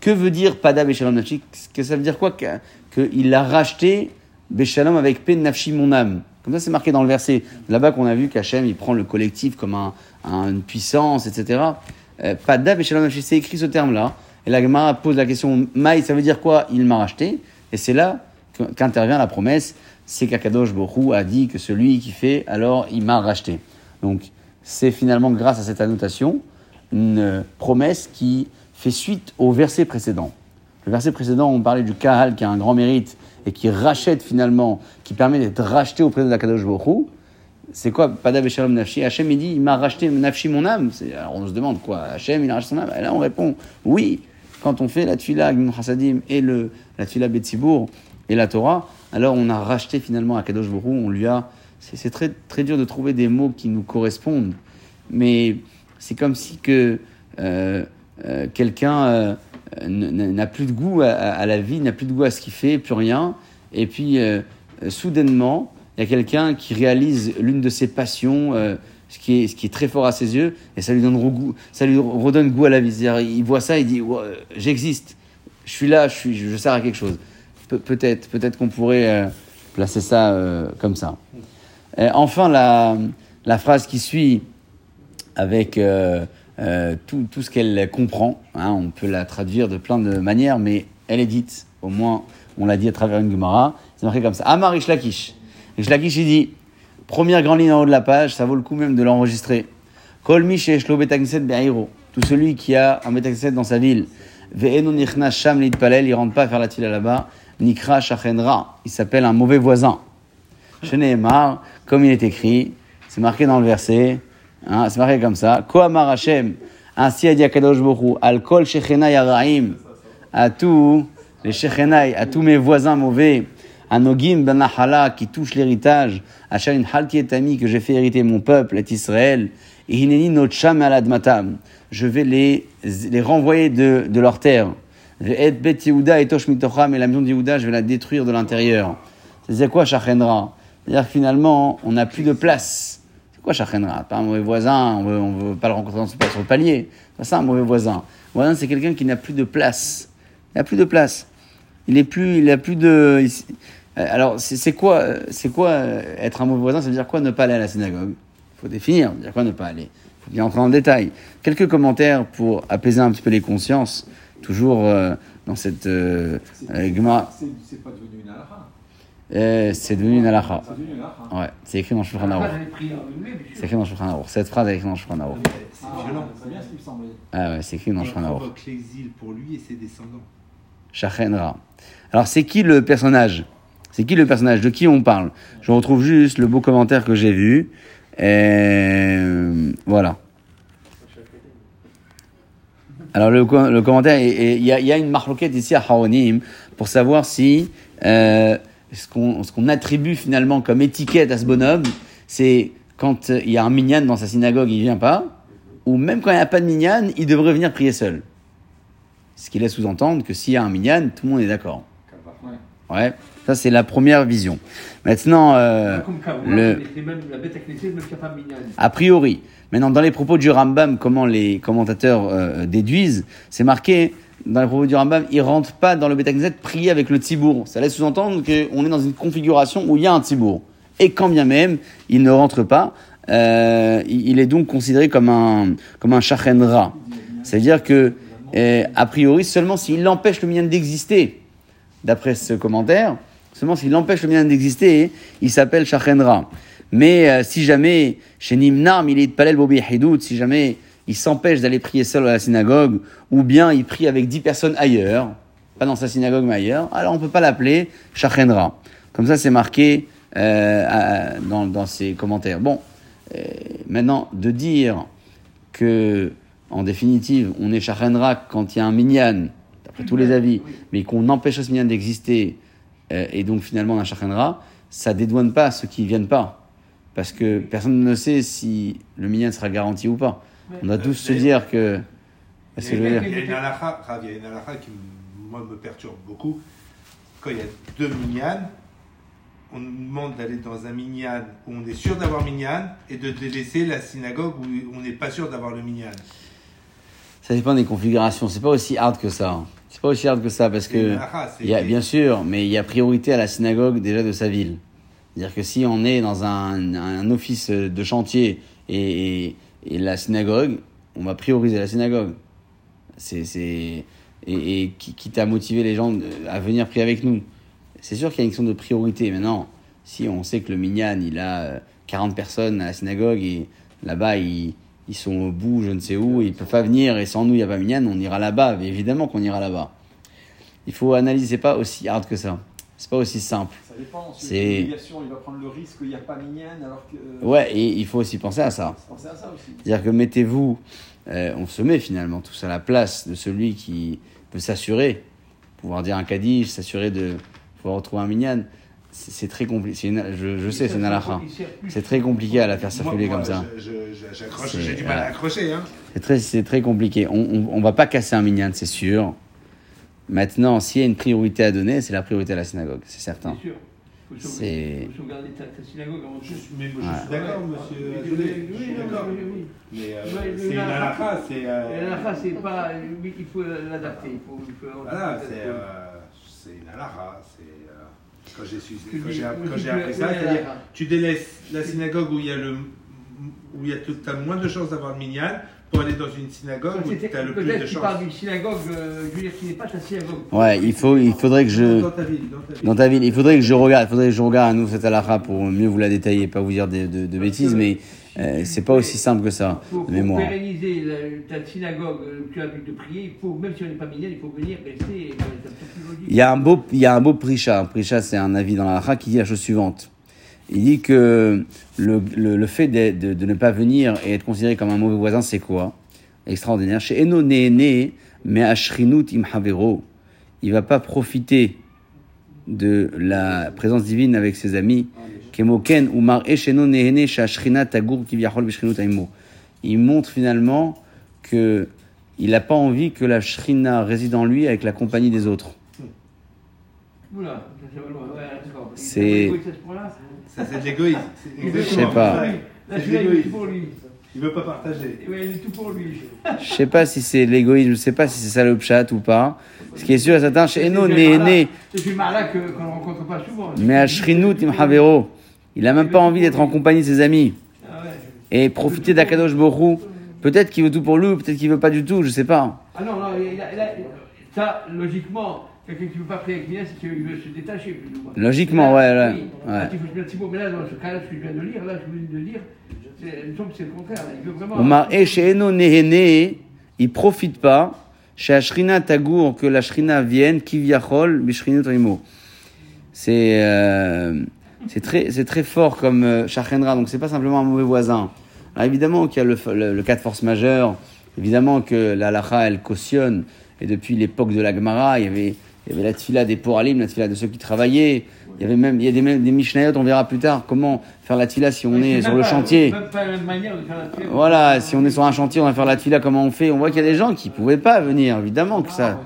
S1: que veut dire Pada Beshalom Nafshi? Que ça veut dire quoi? Qu'il a racheté Beshalom avec Pen Nafshi mon âme. Comme ça, c'est marqué dans le verset. Là-bas qu'on a vu qu'Hachem, il prend le collectif comme un, un- une puissance, etc. Euh, Beshalom Nafshi, c'est écrit ce terme-là. Et la Gemara pose la question Maï, ça veut dire quoi? Il m'a racheté. Et c'est là qu'intervient la promesse c'est qu'Akadosh Borou a dit que celui qui fait, alors il m'a racheté. Donc, c'est finalement grâce à cette annotation une promesse qui fait suite au verset précédent. Le verset précédent, on parlait du Kahal qui a un grand mérite et qui rachète finalement, qui permet d'être racheté auprès de l'Akadosh Borou. C'est quoi Pada Beshalom Nafshi? Hachem, il dit, il m'a racheté Nafshi mon âme. Alors on se demande quoi Hachem, il a racheté son âme Et là, on répond, oui. Quand on fait la Tfila Gmim Hasadim et le, la Tfila Betzibour et la Torah, alors on a racheté finalement Akadosh Borou, on lui a... C'est très, très dur de trouver des mots qui nous correspondent, mais c'est comme si que euh, euh, quelqu'un euh, n'a plus de goût à, la vie, n'a plus de goût à ce qu'il fait, plus rien, et puis euh, euh, soudainement, il y a quelqu'un qui réalise l'une de ses passions, euh, ce, qui est, très fort à ses yeux, et ça lui donne, goût, ça lui redonne goût à la vie. Il voit ça, il dit J'existe, je suis là, je, sers à quelque chose. Pe- peut-être peut-être qu'on pourrait placer ça comme ça. Euh, enfin, la phrase qui suit avec euh, tout, tout ce qu'elle comprend. hein, on peut la traduire de plein de manières, mais elle est dite, au moins on l'a dit à travers une Gemara. C'est marqué comme ça. Amar Rish Lakish. Rish Lakish, il dit, première grande ligne en haut de la page, ça vaut le coup même de l'enregistrer. Kol mi sheyesh lo betagneset be'airo. Tout celui qui a un betagneset dans sa ville. Ve'enu nichna sham palel, il rentre pas faire la tila là-bas. Nikra shachenra. Il s'appelle un mauvais voisin. Sheneemar, comme il est écrit, c'est marqué dans le verset, hein, c'est marqué comme ça. Koamar Hashem, ainsi a dit Akadosh al kol shechenai araim, à tous les shechenai, à tous mes voisins mauvais, à Nogim ben Nahala, qui touchent l'héritage, à Shalin Halti et Ami, que j'ai fait hériter mon peuple, et Israël, et Hineni Notcham aladmatam, je vais les, les renvoyer de, de leur terre. Et Bet Yehuda et Tosh et la maison de Yehuda, je vais la détruire de l'intérieur. C'est quoi Shachenra C'est-à-dire que finalement, on n'a plus de place. C'est quoi Shachenra Pas un mauvais voisin, on veut, on veut pas le rencontrer dans- sur le palier. C'est pas ça un mauvais voisin. Voisin, c'est quelqu'un qui n'a plus de place. Il n'a plus de place. Il est plus, il a plus de. il- euh, alors, c'est quoi, euh, c'est quoi euh, être un mauvais voisin? Ça veut dire quoi ne pas aller à la synagogue? Il faut définir. Ça veut dire quoi ne pas aller? Il faut bien entrer le détail. Quelques commentaires pour apaiser un petit peu les consciences. Toujours euh, dans cette euh, euh.
S4: C'est pas devenu une.
S1: Euh, c'est devenu une halakha. Ouais, c'est écrit dans le Shulchan Aruch. C'est écrit dans le Shulchan Aruch. Cette phrase est écrite dans le Shulchan Aruch.
S3: C'est
S4: Ah,
S3: violent.
S4: C'est bien ce qui me semblait.
S1: Ah ouais, c'est écrit dans Shulchan Aruch.
S3: l'exil pour lui et ses descendants.
S1: Shachenra. Alors, c'est qui le personnage? C'est qui le personnage? De qui on parle? Je retrouve juste le beau commentaire que j'ai vu. Et voilà. Alors, le, le commentaire, il y, y a une marloquette ici à Haonim pour savoir si euh, ce qu'on qu'on attribue finalement comme étiquette à ce bonhomme, c'est quand euh, il y a un minyan dans sa synagogue, il vient pas, ou même quand il n'y a pas de minyan, il devrait venir prier seul. Ce qui laisse sous-entendre que s'il y a un minyan, tout le monde est d'accord.
S4: Ouais.
S1: Ça c'est la première vision. Maintenant, euh, le-
S2: a
S1: priori, maintenant dans les propos du Rambam, comment les commentateurs euh, déduisent, c'est marqué dans les propos du Rambam, il rentre pas dans le Betakneset prier avec le Tzibour. Ça laisse sous-entendre qu'on est dans une configuration où il y a un Tzibour. Et quand bien même, il ne rentre pas, euh, il est donc considéré comme un, comme un. C'est-à-dire que, euh, a priori, seulement s'il empêche le minyan d'exister, d'après ce commentaire, Seulement, s'il empêche le minyan d'exister, il s'appelle Shachenra. Mais euh, si jamais, chez Nimnam, il est Palel Bobi Hidout, si jamais il s'empêche d'aller prier seul à la synagogue, ou bien il prie avec dix personnes ailleurs, pas dans sa synagogue mais ailleurs, alors on peut pas l'appeler Shachenra. Comme ça, c'est marqué euh, dans, dans ses commentaires. Bon, euh, maintenant, de dire que, en définitive, on est Shachenra quand il y a un minyan, d'après tous les avis, mais qu'on empêche ce minyan d'exister, euh, et donc finalement on a Shachenra, ça dédouane pas ceux qui viennent pas. Parce que personne ne sait si le minyan sera garanti ou pas. On doit tous se dire que. Qu'est-ce que je veux dire
S3: Il y a une halakha, Rav, il y a une halakha qui, moi, me perturbe beaucoup. Quand il y a deux minyan, on nous demande d'aller dans un minyan où on est sûr d'avoir minyan et de délaisser la synagogue où on n'est pas sûr d'avoir le minyan.
S1: Ça dépend des configurations. C'est pas aussi hard que ça. C'est pas aussi hard que ça parce que. Il y a, bien sûr, mais il y a priorité à la synagogue déjà de sa ville. C'est-à-dire que si on est dans un, un office de chantier et, et, et la synagogue, on va prioriser la synagogue. C'est, et, et qui- quitte à motiver les gens à venir prier avec nous? C'est sûr qu'il y a une question de priorité. Maintenant, si on sait que le minyan, il a euh, 40 personnes à la synagogue et là-bas, ils, ils sont au bout, je ne sais où, ils peuvent pas venir et sans nous, il n'y a pas minyan, on ira là-bas. Mais évidemment qu'on ira là-bas. Il faut analyser, c'est pas aussi hard que ça. C'est pas aussi simple.
S4: Dépend.
S1: C'est-
S4: l'obligation, il va prendre le risque qu'il n'y a pas minyan alors que.
S1: Ouais, et il faut aussi penser à ça.
S4: Pensez à ça aussi.
S1: C'est-à-dire que mettez-vous, euh, on se met finalement tous à la place de celui qui veut s'assurer, pouvoir dire un kaddish, s'assurer de pouvoir retrouver un minyan. C'est très compliqué. Je, je sais, c'est une halakha. C'est très compliqué à la faire circuler
S3: Moi,
S1: comme ça.
S3: j'ai du mal à accrocher. Hein.
S1: C'est très, c'est très compliqué. On, on va pas casser un minyan, c'est sûr. Maintenant, s'il y a une priorité à donner, c'est la priorité à la synagogue, c'est certain.
S2: C'est sûr. Faut
S1: C'est-
S2: sauvegarder- faut sauvegarder ta, ta synagogue avant tout.
S3: Mais moi, je suis d'accord, monsieur je suis d'accord.
S2: oui, oui.
S3: Mais euh, c'est une
S2: la-
S3: halakha, c'est. euh,
S2: c'est pas. oui, Il faut l'adapter.
S3: Voilà, c'est euh, c'est une euh, Quand j'ai appris ça, c'est-à-dire tu délaisses la synagogue où il y a le où il y a moins de chances d'avoir le minyan pour aller dans une synagogue où tu as le plus de
S2: parles
S3: chances.
S2: d'une synagogue, euh, je veux dire, qui n'est pas ta synagogue.
S1: Ouais, il, faut, il faudrait que je.
S3: Dans ta ville, dans ta ville.
S1: Dans ta ville, il faudrait que je regarde, il faudrait que je regarde à nous cette halakha pour mieux vous la détailler, pas vous dire de, de, de bêtises, mais euh, c'est pas aussi simple que ça,
S2: Pour,
S1: de
S2: pour pérenniser la- ta synagogue euh, tu as l'habitude de prier, il faut, même si on n'est pas minyan, il faut venir rester. et, euh.
S1: Il y a un beau, il y a un beau prisha. Un prisha, c'est un avis dans la halakha qui dit la chose suivante. Il dit que le, le, le fait de, de, de ne pas venir et être considéré comme un mauvais voisin, c'est quoi? Extraordinaire. Chez Eno Nehene, mais Ashrinut Imhavero, il va pas profiter de la présence divine avec ses amis. Kemoken Umar Esheno Nehene Shashrina Tagur Kivyachol Bishrinut Aimo. Il montre finalement que il n'a pas envie que la shrina réside en lui avec la compagnie des autres.
S2: C'est
S1: C'est-
S3: de l'égoïsme.
S1: Je sais pas.
S3: C'est
S2: celui-là, il est
S3: l'égoïsme. Il veut pas partager.
S2: Ouais, il est tout pour lui.
S1: Je sais pas si c'est l'égoïsme, je sais pas si c'est ça le pchat ou pas. Ce qui est sûr certain, chez Eno, né, né,
S2: C'est là que- qu'on ne rencontre pas souvent.
S1: mais à Imhavero, il a même pas envie d'être en compagnie de ses amis
S2: Ah ouais.
S1: et profiter d'Akadosh Borou. Peut-être qu'il veut tout pour lui, ou peut-être qu'il veut pas du tout, je sais pas.
S2: Ah non, non, il a- il a- ça, logiquement, quelqu'un qui ne veut pas prier avec Minas, c'est qu'il veut se détacher, plus ou moins.
S1: Logiquement,
S2: Là,
S1: ouais,
S2: oui.
S1: ouais.
S2: Là, il faut se mettre Thibaut, mais là, dans ce cas-là, ce que je viens de lire, là, je viens de lire, il me semble que c'est le contraire. là. Il veut vraiment.
S1: Omar et chez Eno, né, né, il profite pas. Chez Ashrina Tagour, que la Shrina vienne, Kivyachol, Bishrinut Rimo. C'est euh, c'est très, c'est très fort comme euh, Shachenra, donc c'est pas simplement un mauvais voisin. Alors évidemment qu'il y a le, le- le cas de force majeure, évidemment que la lacha elle cautionne, et depuis l'époque de la Gemara, il y avait, il y avait la tfila des poralim, la tfila de ceux qui travaillaient, il y avait même, il y a des, même des Mishnayot, on verra plus tard comment faire la tfila si on est sur le chantier. Voilà, si on est sur un chantier, on va faire la tfila, comment on fait? On voit qu'il y a des gens qui pouvaient pas venir, évidemment que ça.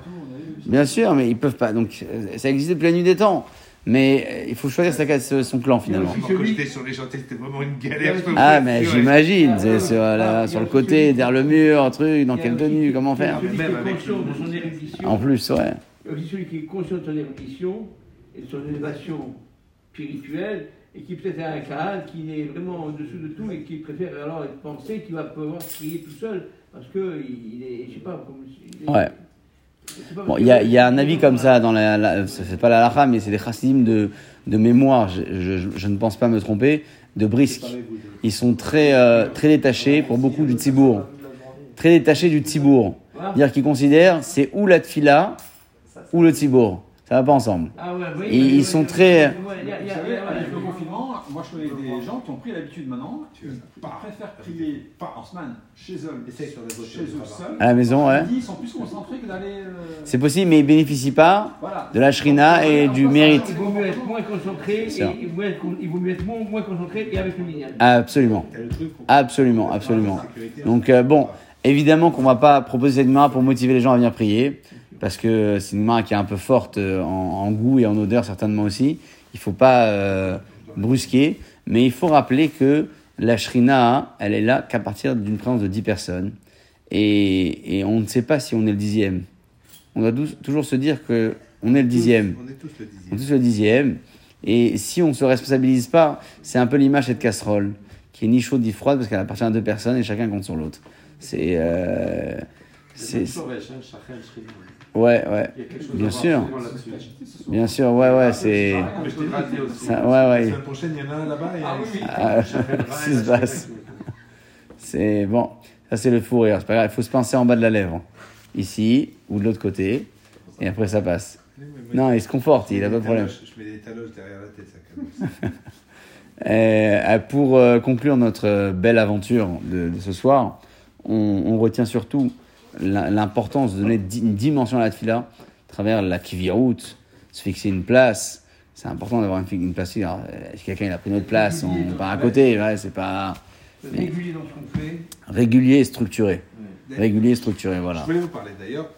S1: Bien sûr, mais ils peuvent pas. Donc euh, ça existait depuis la nuit des temps. Mais euh, il faut choisir sa, son clan finalement.
S3: quand j'étais sur les chantiers, c'était vraiment une galère.
S1: Ah, mais j'imagine,
S2: Ah,
S1: c'est sur, la- sur le côté, derrière le mur, truc, dans quelle tenue, comment faire
S2: Celui qui
S3: Même
S2: est
S3: avec
S2: conscient
S3: le-
S2: de son érudition.
S1: En plus, ouais.
S2: Il y a aussi celui qui est conscient de son érudition et de son élévation spirituelle et qui peut-être a un Kahan qui est vraiment en dessous de tout et qui préfère alors penser qu'il va pouvoir prier tout seul parce que il est, je sais pas, comme il est-
S1: Ouais. Bon, il y a, un avis comme ça dans la, la c'est pas la halakha, mais c'est des chassidim de, de mémoire, je, ne pense pas me tromper, de Brisk. Ils sont très, euh, très détachés pour beaucoup du tzibour. Très détachés du tzibour. C'est-à-dire qu'ils considèrent c'est ou la tfila ou le tzibour. Ça va pas ensemble.
S2: Ah ouais, oui,
S1: Et
S2: oui,
S1: ils
S2: oui,
S1: sont
S2: oui,
S1: très-
S2: a-
S4: Vous savez, avec le confinement, moi je connais des gens qui ont pris l'habitude maintenant, ils préfèrent prier en semaine chez eux, chez eux seuls.
S1: À la maison, ouais.
S4: Ils sont plus concentrés que d'aller. euh,
S1: C'est possible, mais ils bénéficient pas
S4: Voilà.
S1: de la shrina et du mérite.
S2: Il vaut mieux être moins concentré, et il vaut, mieux être moins, moins concentré et avec le minyan.
S1: Absolument. Absolument, absolument. Donc euh, bon, évidemment qu'on va pas proposer cette mara pour motiver les gens à venir prier, parce que c'est une mara qui est un peu forte euh, en, en goût et en odeur certainement aussi. Il faut pas euh, brusquer, mais il faut rappeler que la shrina, elle est là qu'à partir d'une présence de 10 personnes, et, et on ne sait pas si on est le dixième. On doit toujours se dire que on est le dixième.
S3: On est tous le
S1: On est
S3: dixième.
S1: tous le dixième. Et si on ne se responsabilise pas, c'est un peu l'image de cette casserole, qui est ni chaude ni froide parce qu'elle appartient à deux personnes et chacun compte sur l'autre. C'est. euh, c'est- ouais, ouais. Bien sûr. Bien sûr, ouais, ouais, c'est.
S3: Raté aussi.
S1: Ça- ouais,
S3: La
S1: ouais.
S3: semaine prochaine, il y en a un là-bas.
S4: Ah oui.
S1: Ah, c'est ce qui se passe. C'est bon. Ça, c'est le fou rire. C'est pas grave. Il faut se pincer en bas de la lèvre. Ici ou de l'autre côté. Et après, ça passe. Non, il se conforte, il a pas de problème.
S3: Je mets des taloches derrière la tête, ça.
S1: Euh, pour euh, conclure notre euh, belle aventure de, de ce soir, on, on retient surtout la- l'importance de donner une dimension à la tefila à travers la kivirout, se fixer une place. C'est important d'avoir une, une place. Alors, euh, si quelqu'un a pris notre place, on part à côté. Ouais, c'est pas
S2: Régulier dans ce qu'on fait.
S1: régulier et structuré. Régulier et structuré, voilà.
S3: Je voulais vous parler d'ailleurs,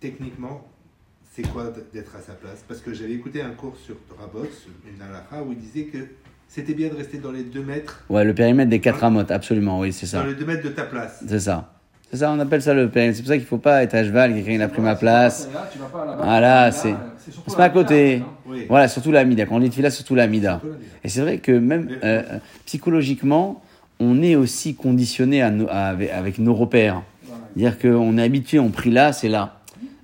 S3: techniquement, c'est quoi d'être à sa place? Parce que j'avais écouté un cours sur Rabot, une halakha, où il disait que c'était bien de rester dans les deux mètres,
S1: Ouais, le périmètre des quatre amotes, absolument, oui, c'est ça.
S3: dans les deux mètres de ta place.
S1: C'est ça. C'est ça, on appelle ça le périmètre. C'est pour ça qu'il faut pas être à cheval, quelqu'un il a pris ma place. Voilà,
S4: Là,
S1: c'est- c'est pas à côté. Voilà, surtout la mida. Quand on dit tefila, surtout la mida.
S3: Surtout la mida.
S1: Et c'est vrai que même euh, psychologiquement, on est aussi conditionné à nos- à- avec, avec nos repères. C'est-à-dire qu'on est habitué, on prie là, c'est là.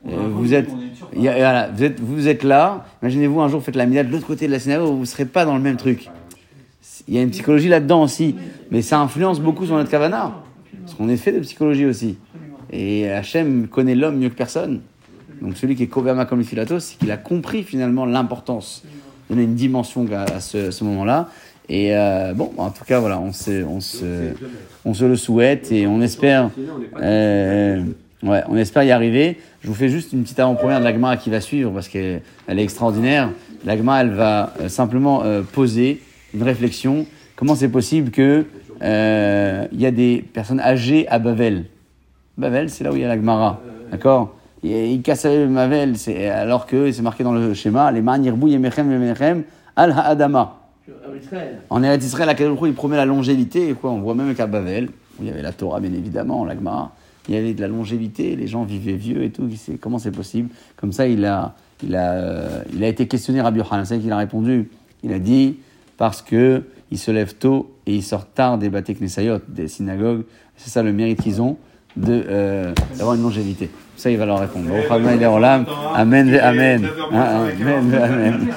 S1: Euh, vous êtes, y a- voilà, vous êtes, vous êtes là. Imaginez-vous un jour, faites la mida de l'autre côté de la synagogue, vous ne serez pas dans le même truc. Il y a une psychologie là-dedans aussi, mais ça influence beaucoup sur notre kavana. Parce qu'on est fait de psychologie aussi. Et Hachem connaît l'homme mieux que personne. Donc celui qui est Kovama comme le Philatos, c'est qu'il a compris finalement l'importance, donner une dimension à, ce, ce moment-là. Et euh, bon, en tout cas, voilà, on se, on, se, on se le souhaite et on espère, euh, ouais, on espère y arriver. Je vous fais juste une petite avant-première de l'Agma qui va suivre parce qu'elle elle est extraordinaire. L'Agma, elle va euh, simplement poser une réflexion. Comment c'est possible que euh, il y a des personnes âgées à Bavel Bavel, c'est là où il y a la Gemara. D'accord? Il casse Bavel, alors que c'est marqué dans le schéma les Ma'anirbou Yemechem Yemechem Al Ha'adama.
S2: En
S1: Eretz Israël, à il promet la longévité. Et quoi, on voit même qu'à Bavel, où il y avait la Torah, bien évidemment, la Gemara, il y avait de la longévité, les gens vivaient vieux et tout. Comment c'est possible? Comme ça, il a, il a, euh, il a été questionné Rabbi Yochanan. C'est qu'il a répondu. Il a dit parce que il se lève tôt et il sort tard des Batek Nesayot, des synagogues. C'est ça le mérite qu'ils ont de euh, d'avoir une longévité. Ça, il va leur répondre. Amen, amen. Amen, amen.